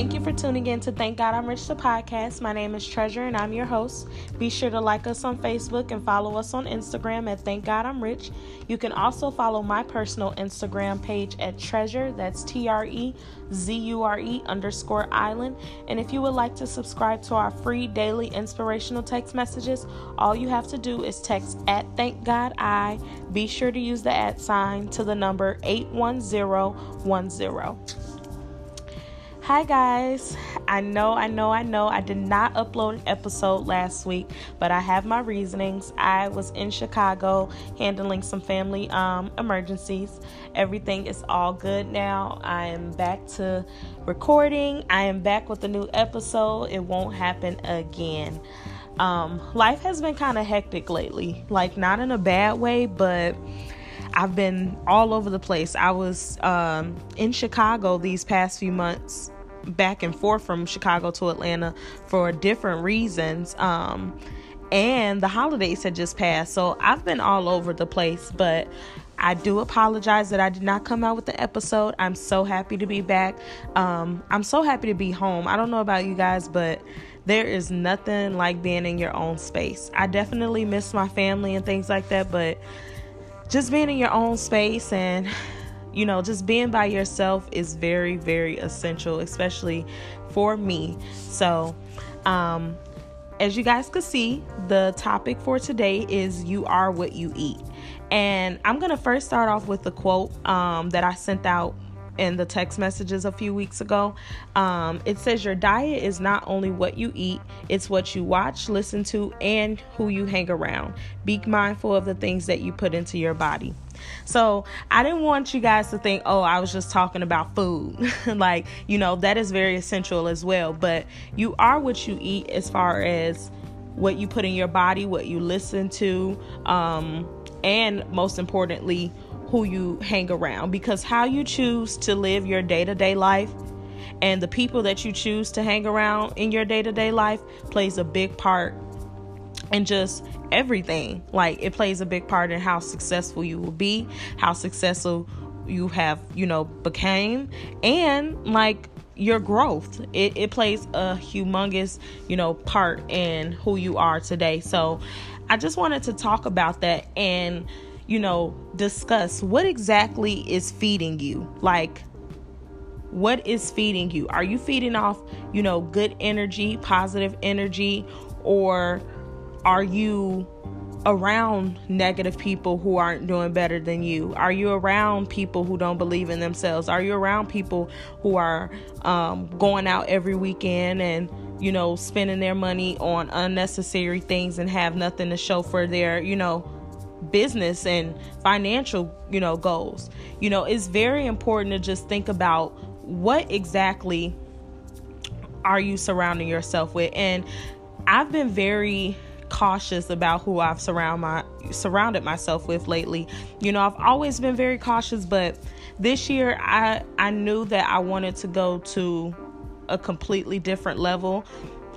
Thank you for tuning in to Thank God I'm Rich the podcast. My name is Treasure and I'm your host. Be sure to like us on Facebook and follow us on Instagram at Thank God I'm Rich. You can also follow my personal Instagram page at Treasure, that's T R E Z U R E underscore island. And if you would like to subscribe to our free daily inspirational text messages, all you have to do is text at Thank God I. Be sure to use the at sign to the number 81010. Hi guys. I know, I know, I know I did not upload an episode last week, but I have my reasonings. I was in Chicago handling some family um, emergencies. Everything is all good now. I am back to recording. I am back with a new episode. It won't happen again. Um, life has been kind of hectic lately, like not in a bad way, but I've been all over the place. I was um, in Chicago these past few months back and forth from Chicago to Atlanta for different reasons. Um, and the holidays had just passed, so I've been all over the place, but I do apologize that I did not come out with the episode. I'm so happy to be back. Um, I'm so happy to be home. I don't know about you guys, but there is nothing like being in your own space. I definitely miss my family and things like that, but just being in your own space and you know, just being by yourself is very, very essential, especially for me. So, um, as you guys could see, the topic for today is You Are What You Eat. And I'm going to first start off with the quote um, that I sent out in the text messages a few weeks ago. Um, it says, Your diet is not only what you eat, it's what you watch, listen to, and who you hang around. Be mindful of the things that you put into your body. So I didn't want you guys to think, oh, I was just talking about food. like, you know, that is very essential as well. But you are what you eat as far as what you put in your body, what you listen to, um, and most importantly, who you hang around. Because how you choose to live your day to day life and the people that you choose to hang around in your day to day life plays a big part in just everything. Like it plays a big part in how successful you will be, how successful you have, you know, became, and like your growth. It, it plays a humongous, you know, part in who you are today. So I just wanted to talk about that and, you know, discuss what exactly is feeding you. Like, what is feeding you? Are you feeding off, you know, good energy, positive energy, or are you around negative people who aren't doing better than you? Are you around people who don't believe in themselves? Are you around people who are um, going out every weekend and you know spending their money on unnecessary things and have nothing to show for their you know business and financial you know goals? You know, it's very important to just think about what exactly are you surrounding yourself with and I've been very cautious about who I've surround my surrounded myself with lately. You know, I've always been very cautious, but this year I I knew that I wanted to go to a completely different level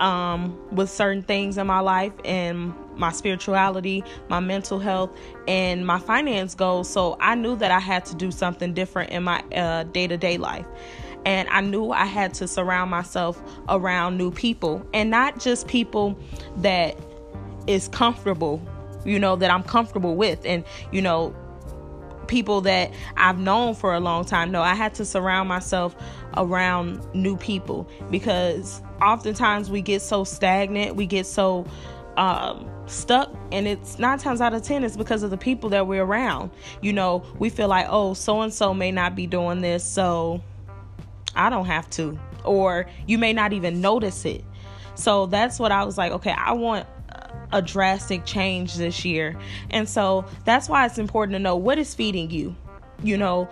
um, with certain things in my life and my spirituality, my mental health, and my finance goals. So I knew that I had to do something different in my day to day life. And I knew I had to surround myself around new people and not just people that is comfortable, you know, that I'm comfortable with. And, you know, people that I've known for a long time. No, I had to surround myself around new people because oftentimes we get so stagnant, we get so um, stuck, and it's nine times out of ten it's because of the people that we're around. You know, we feel like, oh, so and so may not be doing this, so I don't have to, or you may not even notice it. So that's what I was like, okay, I want a drastic change this year. And so that's why it's important to know what is feeding you. You know,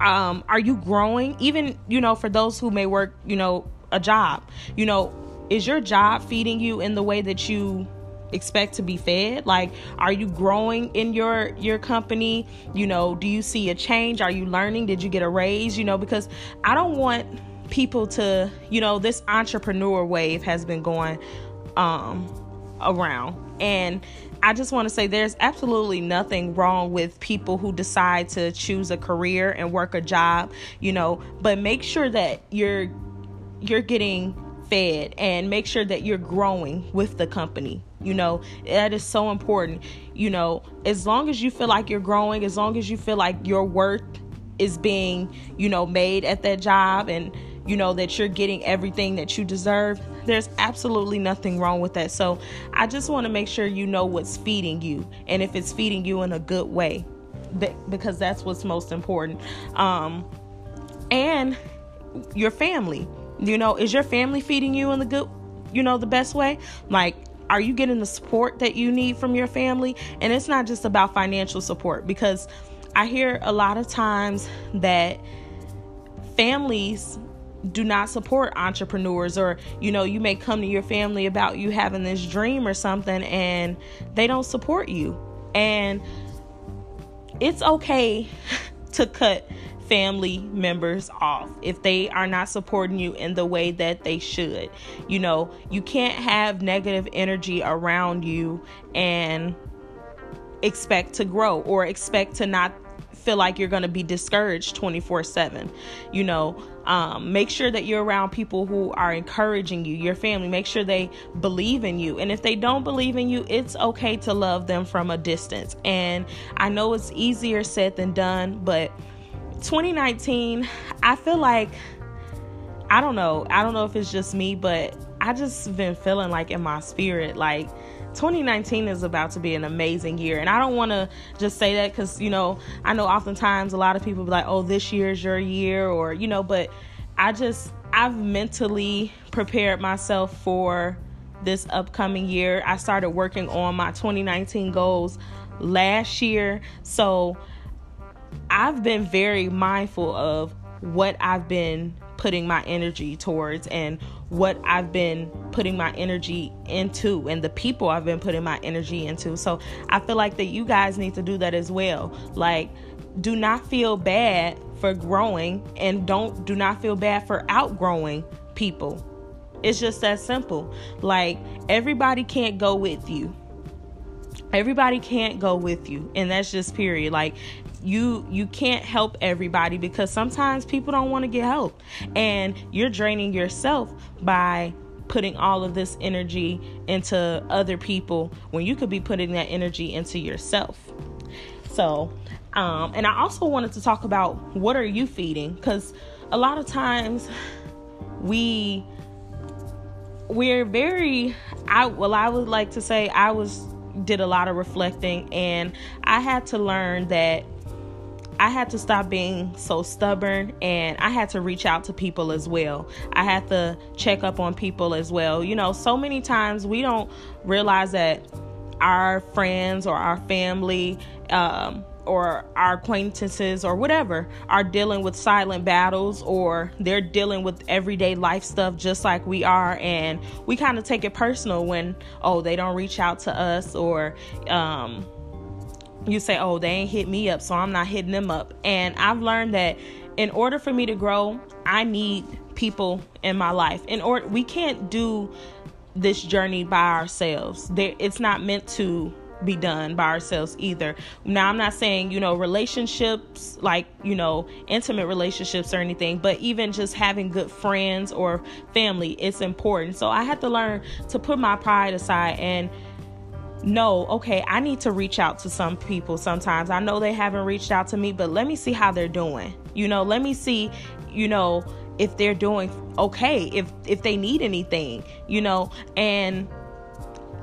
um, are you growing? Even, you know, for those who may work, you know, a job, you know, is your job feeding you in the way that you expect to be fed? Like are you growing in your your company? You know do you see a change? Are you learning? Did you get a raise? You know because i don't want people to you know this entrepreneur wave has been going um around. And I just want to say there's absolutely nothing wrong with people who decide to choose a career and work a job, you know, but make sure that you're you're getting fed and make sure that you're growing with the company. You know, that is so important. You know, as long as you feel like you're growing, as long as you feel like your worth is being, you know, made at that job and you know that you're getting everything that you deserve, there's absolutely nothing wrong with that. So, I just want to make sure you know what's feeding you and if it's feeding you in a good way because that's what's most important. Um and your family. You know, is your family feeding you in the good, you know, the best way? Like are you getting the support that you need from your family? And it's not just about financial support because I hear a lot of times that families do not support entrepreneurs or you know you may come to your family about you having this dream or something and they don't support you and it's okay to cut family members off if they are not supporting you in the way that they should. You know, you can't have negative energy around you and expect to grow or expect to not feel like you're going to be discouraged 24 7 you know um, make sure that you're around people who are encouraging you your family make sure they believe in you. And if they don't believe in you it's okay to love them from a distance. And i know it's easier said than done but 2019 i feel like i don't know i don't know if it's just me but i just been feeling like in my spirit like 2019 is about to be an amazing year. And I don't want to just say that because, you know, I know oftentimes a lot of people be like, oh, this year is your year, or, you know, but I just, I've mentally prepared myself for this upcoming year. I started working on my 2019 goals last year. So I've been very mindful of what I've been putting my energy towards and what I've been putting my energy into and the people I've been putting my energy into. So I feel like that you guys need to do that as well. Like do not feel bad for growing and don't do not feel bad for outgrowing people. It's just that simple. Like everybody can't go with you. Everybody can't go with you and that's just period. Like you you can't help everybody because sometimes people don't want to get help. And you're draining yourself by putting all of this energy into other people when you could be putting that energy into yourself. So um and i also wanted to talk about what are you feeding? Because a lot of times we we're very i well i would like to say i was did a lot of reflecting and i had to learn that I had to stop being so stubborn and I had to reach out to people as well. I had to check up on people as well. You know, so many times we don't realize that our friends or our family um, or our acquaintances or whatever are dealing with silent battles or they're dealing with everyday life stuff just like we are and we kind of take it personal when oh they don't reach out to us or um you say, oh, they ain't hit me up, so I'm not hitting them up. And I've learned that in order for me to grow, I need people in my life. In order, we can't do this journey by ourselves. There, it's not meant to be done by ourselves either. Now, I'm not saying, you know, relationships, like, you know, intimate relationships or anything, but even just having good friends or family, it's important. So I had to learn to put my pride aside and know, okay, I need to reach out to some people sometimes. I know they haven't reached out to me, but let me see how they're doing. You know, let me see, you know, if they're doing okay, if if they need anything, you know, and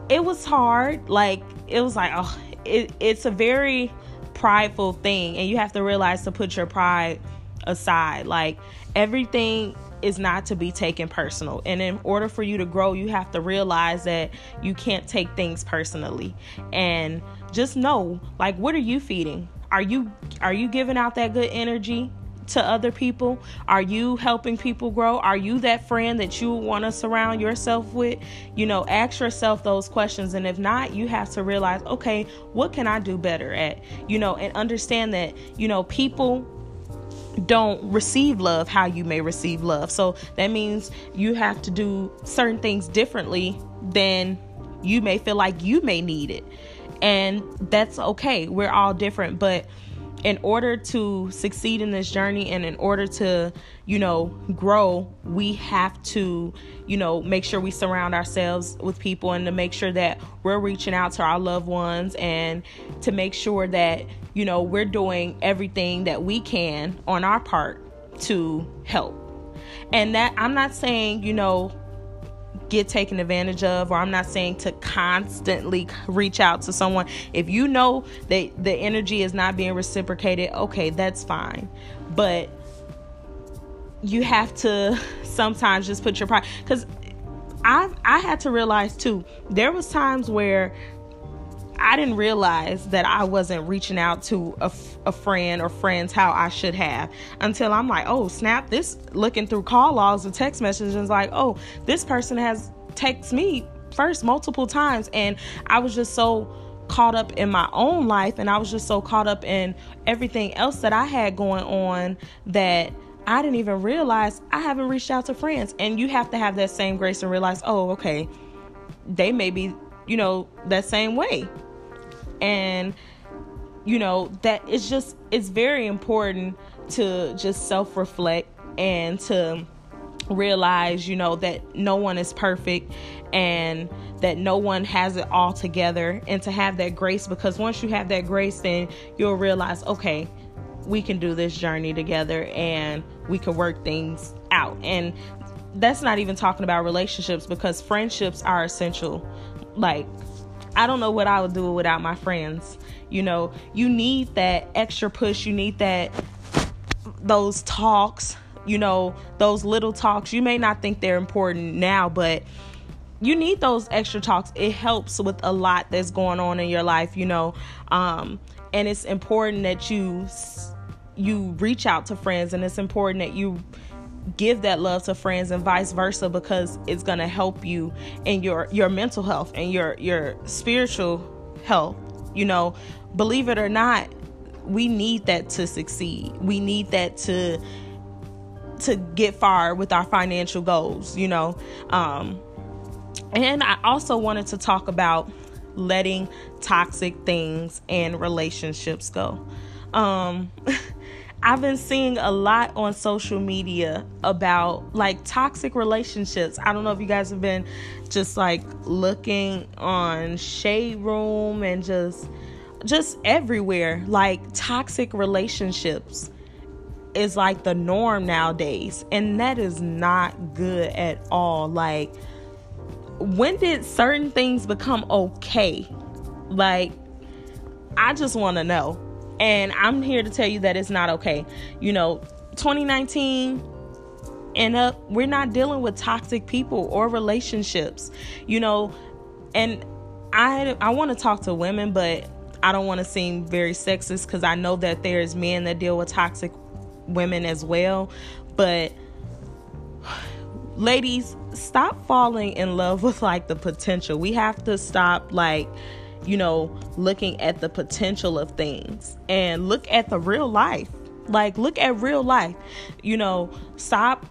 it was hard. Like it was like, oh, it, it's a very prideful thing and you have to realize to put your pride aside. Like everything is not to be taken personal. And in order for you to grow, you have to realize that you can't take things personally. And just know, like what are you feeding? Are you are you giving out that good energy to other people? Are you helping people grow? Are you that friend that you want to surround yourself with? You know, ask yourself those questions. And if not, you have to realize, okay, what can I do better at? You know, and understand that, you know, people don't receive love how you may receive love. So that means you have to do certain things differently than you may feel like you may need it. And that's okay. We're all different, but in order to succeed in this journey and in order to, you know, grow, we have to, you know, make sure we surround ourselves with people and to make sure that we're reaching out to our loved ones and to make sure that, you know, we're doing everything that we can on our part to help. And that I'm not saying, you know, get taken advantage of or I'm not saying to constantly reach out to someone. If you know that the energy is not being reciprocated, okay, that's fine. But you have to sometimes just put your pride cuz I I had to realize too. There was times where I didn't realize that I wasn't reaching out to a, a friend or friends how I should have until I'm like, oh, snap, this looking through call logs or text messages, like, oh, this person has texted me first multiple times. And I was just so caught up in my own life and I was just so caught up in everything else that I had going on that I didn't even realize I haven't reached out to friends. And you have to have that same grace and realize, oh, okay, they may be, you know, that same way and you know that it's just it's very important to just self-reflect and to realize you know that no one is perfect and that no one has it all together. And to have that grace because once you have that grace then you'll realize okay we can do this journey together and we can work things out. And that's not even talking about relationships because friendships are essential. Like I don't know what I would do without my friends. You know, you need that extra push, you need that those talks, you know, those little talks. You may not think they're important now, but you need those extra talks. It helps with a lot that's going on in your life, you know. Um and it's important that you you reach out to friends and it's important that you give that love to friends and vice versa because it's going to help you in your your mental health and your your spiritual health you know? Believe it or not we need that to succeed. We need that to to get far with our financial goals you know? Um and i also wanted to talk about letting toxic things and relationships go. Um I've been seeing a lot on social media about like toxic relationships. I don't know if you guys have been just like looking on Shade Room and just just everywhere. Like toxic relationships is like the norm nowadays, and that is not good at all. Like when did certain things become okay? Like I just want to know and I'm here to tell you that it's not okay. You know, 2019 and up, we're not dealing with toxic people or relationships. You know, and I I want to talk to women, but I don't want to seem very sexist because I know that there's men that deal with toxic women as well. But ladies, stop falling in love with like the potential. We have to stop like you know, looking at the potential of things and look at the real life. Like, look at real life. You know, stop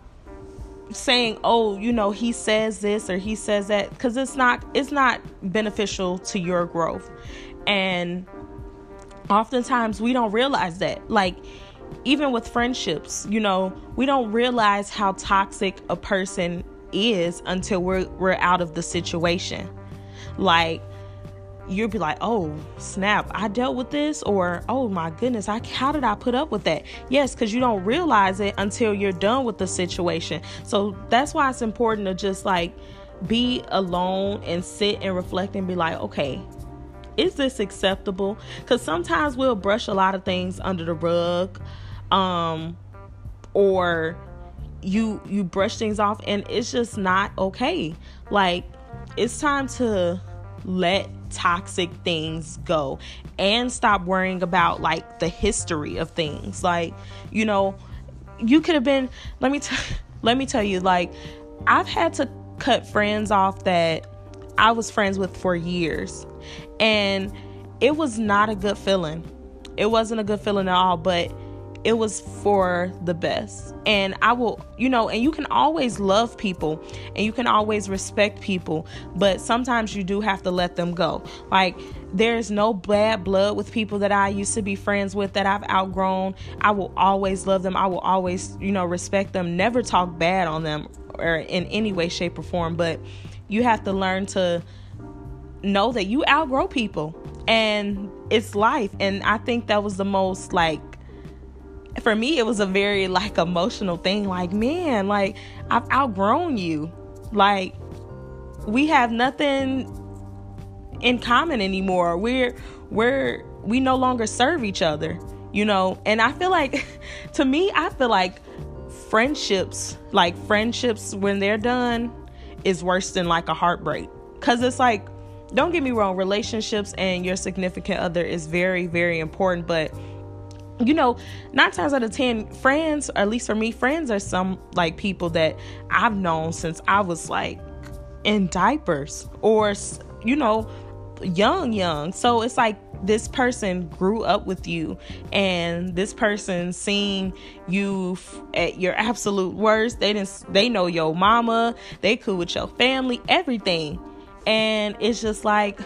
saying oh you know he says this or he says that because it's not it's not beneficial to your growth and oftentimes we don't realize that like even with friendships you know we don't realize how toxic a person is until we're we're out of the situation like you'll be like, oh, snap, I dealt with this, or oh my goodness, I, how did I put up with that? Yes, because you don't realize it until you're done with the situation. So that's why it's important to just like be alone and sit and reflect and be like, okay, is this acceptable? Because sometimes we'll brush a lot of things under the rug, um, or you you brush things off and it's just not okay. Like it's time to let toxic things go and stop worrying about like the history of things. Like you know you could have been let me t- let me tell you like i've had to cut friends off that i was friends with for years. And it was not a good feeling. It wasn't a good feeling at all but it was for the best. And I will, you know, and you can always love people and you can always respect people, but sometimes you do have to let them go. Like, there's no bad blood with people that I used to be friends with that I've outgrown. I will always love them. I will always, you know, respect them, never talk bad on them or in any way, shape, or form. But you have to learn to know that you outgrow people and it's life. And I think that was the most like for me it was a very like emotional thing. Like man like i've outgrown you. Like we have nothing in common anymore. We're we're we no longer serve each other you know? And i feel like to me i feel like friendships like friendships when they're done is worse than like a heartbreak. Because it's like don't get me wrong relationships and your significant other is very very important but you know, nine times out of ten, friends, or at least for me, friends are some like people that I've known since I was like in diapers or, you know, young, young. So it's like this person grew up with you, and this person seeing you f- at your absolute worst. They didn't, they know your mama, they cool with your family, everything. And it's just like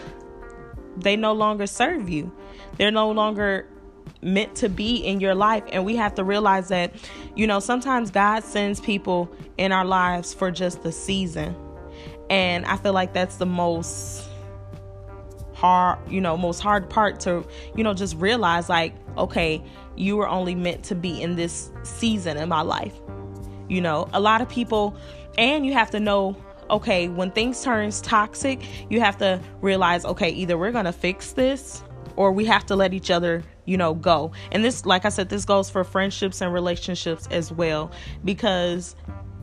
they no longer serve you. They're no longer meant to be in your life. And we have to realize that you know sometimes God sends people in our lives for just the season. And I feel like that's the most hard you know most hard part to you know just realize like okay you were only meant to be in this season in my life. You know a lot of people and you have to know okay when things turns toxic you have to realize okay either we're gonna fix this or we have to let each other you know go. And this like i said this goes for friendships and relationships as well because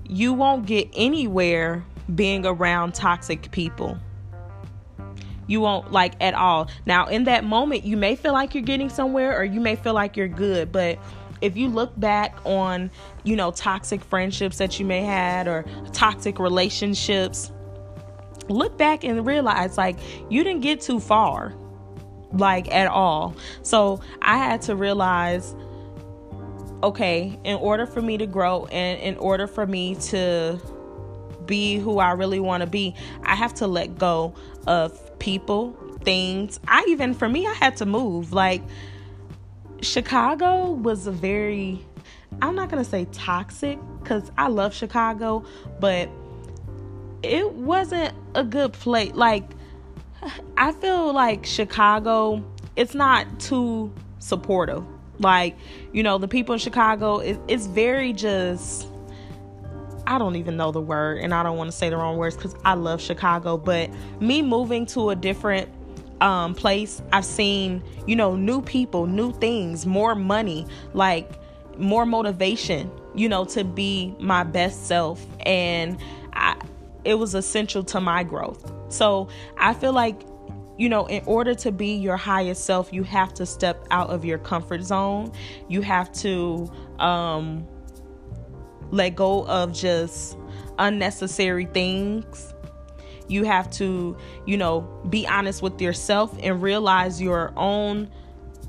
you won't get anywhere being around toxic people. You won't like at all. Now in that moment you may feel like you're getting somewhere or you may feel like you're good but if you look back on you know toxic friendships that you may had or toxic relationships look back and realize like you didn't get too far like at all. So I had to realize okay, in order for me to grow and in order for me to be who I really want to be, I have to let go of people, things. I even, for me, I had to move. Like, Chicago was a very, I'm not going to say toxic because I love Chicago, but it wasn't a good place. Like, I feel like Chicago, it's not too supportive. Like, you know, the people in Chicago, it, it's very just, I don't even know the word, and I don't want to say the wrong words because I love Chicago. But me moving to a different um, place, I've seen, you know, new people, new things, more money, like more motivation, you know, to be my best self. And I, it was essential to my growth. So I feel like, you know, in order to be your highest self, you have to step out of your comfort zone. You have to um, let go of just unnecessary things. You have to, you know, be honest with yourself and realize your own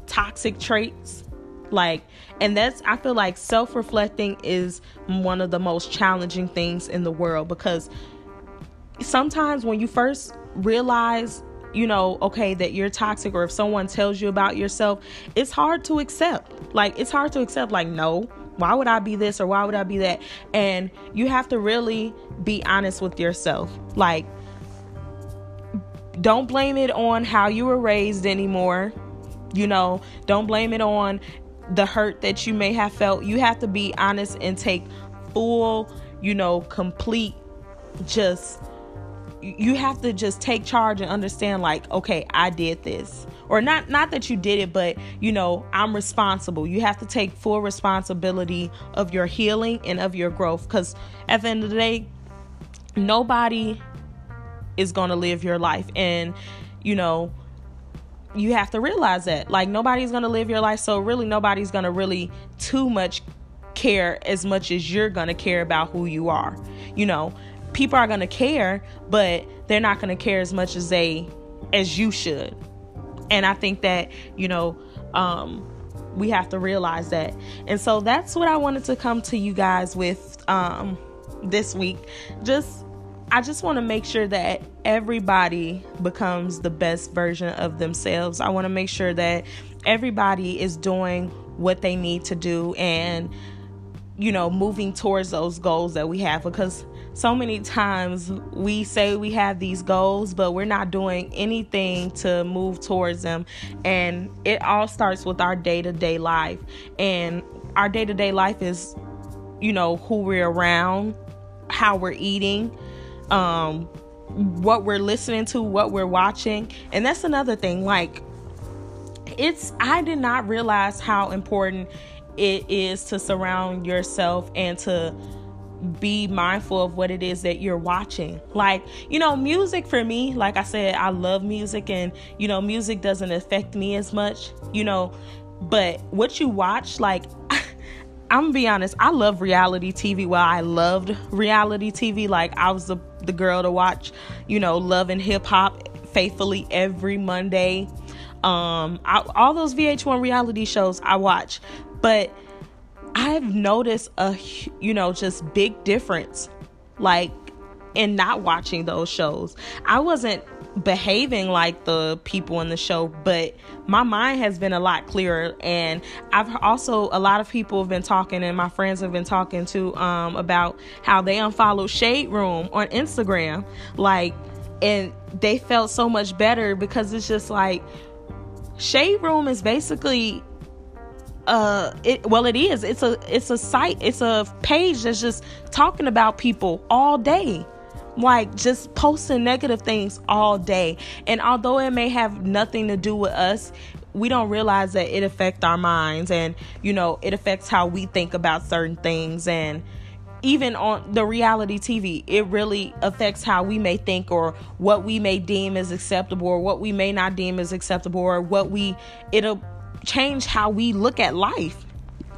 toxic traits like and that's i feel like self-reflecting is one of the most challenging things in the world because sometimes when you first realize you know, okay, that you're toxic, or if someone tells you about yourself, it's hard to accept. Like, it's hard to accept, like, no, why would I be this or why would I be that? And you have to really be honest with yourself. Like, don't blame it on how you were raised anymore. You know, don't blame it on the hurt that you may have felt. You have to be honest and take full, you know, complete, just you have to just take charge and understand like okay i did this. Or not not that you did it but you know i'm responsible. You have to take full responsibility of your healing and of your growth. Because at the end of the day nobody is going to live your life. And you know you have to realize that. Like nobody's going to live your life. So really nobody's going to really too much care as much as you're going to care about who you are you know people are going to care, but they're not going to care as much as they as you should. And I think that, you know, um we have to realize that. And so that's what I wanted to come to you guys with um, this week. Just I just want to make sure that everybody becomes the best version of themselves. I want to make sure that everybody is doing what they need to do and you know moving towards those goals that we have because so many times we say we have these goals but we're not doing anything to move towards them. And it all starts with our day-to-day life. And our day-to-day life is you know who we're around how we're eating um what we're listening to what we're watching. And that's another thing like it's I did not realize how important it is to surround yourself and to be mindful of what it is that you're watching. Like, you know, music for me, like I said, I love music and, you know, music doesn't affect me as much, you know, but what you watch, like, I'm gonna be honest, I love reality TV. Well, I loved reality TV. Like, I was the, the girl to watch, you know, love and hip hop faithfully every Monday um I, all those VH1 reality shows I watch but I've noticed a you know just big difference like in not watching those shows. I wasn't behaving like the people in the show but my mind has been a lot clearer. And I've also a lot of people have been talking and my friends have been talking to um about how they unfollowed Shade Room on Instagram. Like and they felt so much better because it's just like Shade Room is basically uh it well it is. It's a it's a site it's a page that's just talking about people all day. Like just posting negative things all day. And although it may have nothing to do with us we don't realize that it affects our minds and you know it affects how we think about certain things. And even on the reality TV, it really affects how we may think or what we may deem as acceptable or what we may not deem as acceptable or what we, it'll change how we look at life.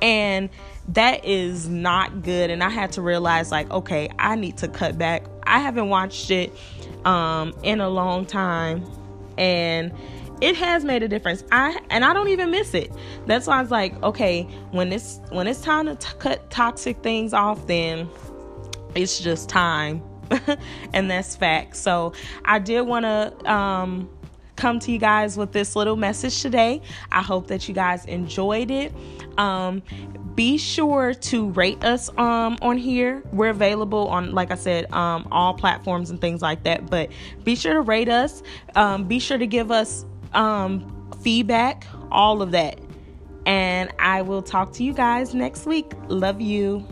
And that is not good. And I had to realize, like, okay, I need to cut back. I haven't watched it um, in a long time. And it has made a difference. I and I don't even miss it. That's why I was like, okay, when it's when it's time to t- cut toxic things off, then it's just time, and that's fact. So I did want to um, come to you guys with this little message today. I hope that you guys enjoyed it. Um, be sure to rate us um, on here. We're available on, like I said, um, all platforms and things like that. But be sure to rate us. Um, be sure to give us um, feedback, all of that. And I will talk to you guys next week. Love you.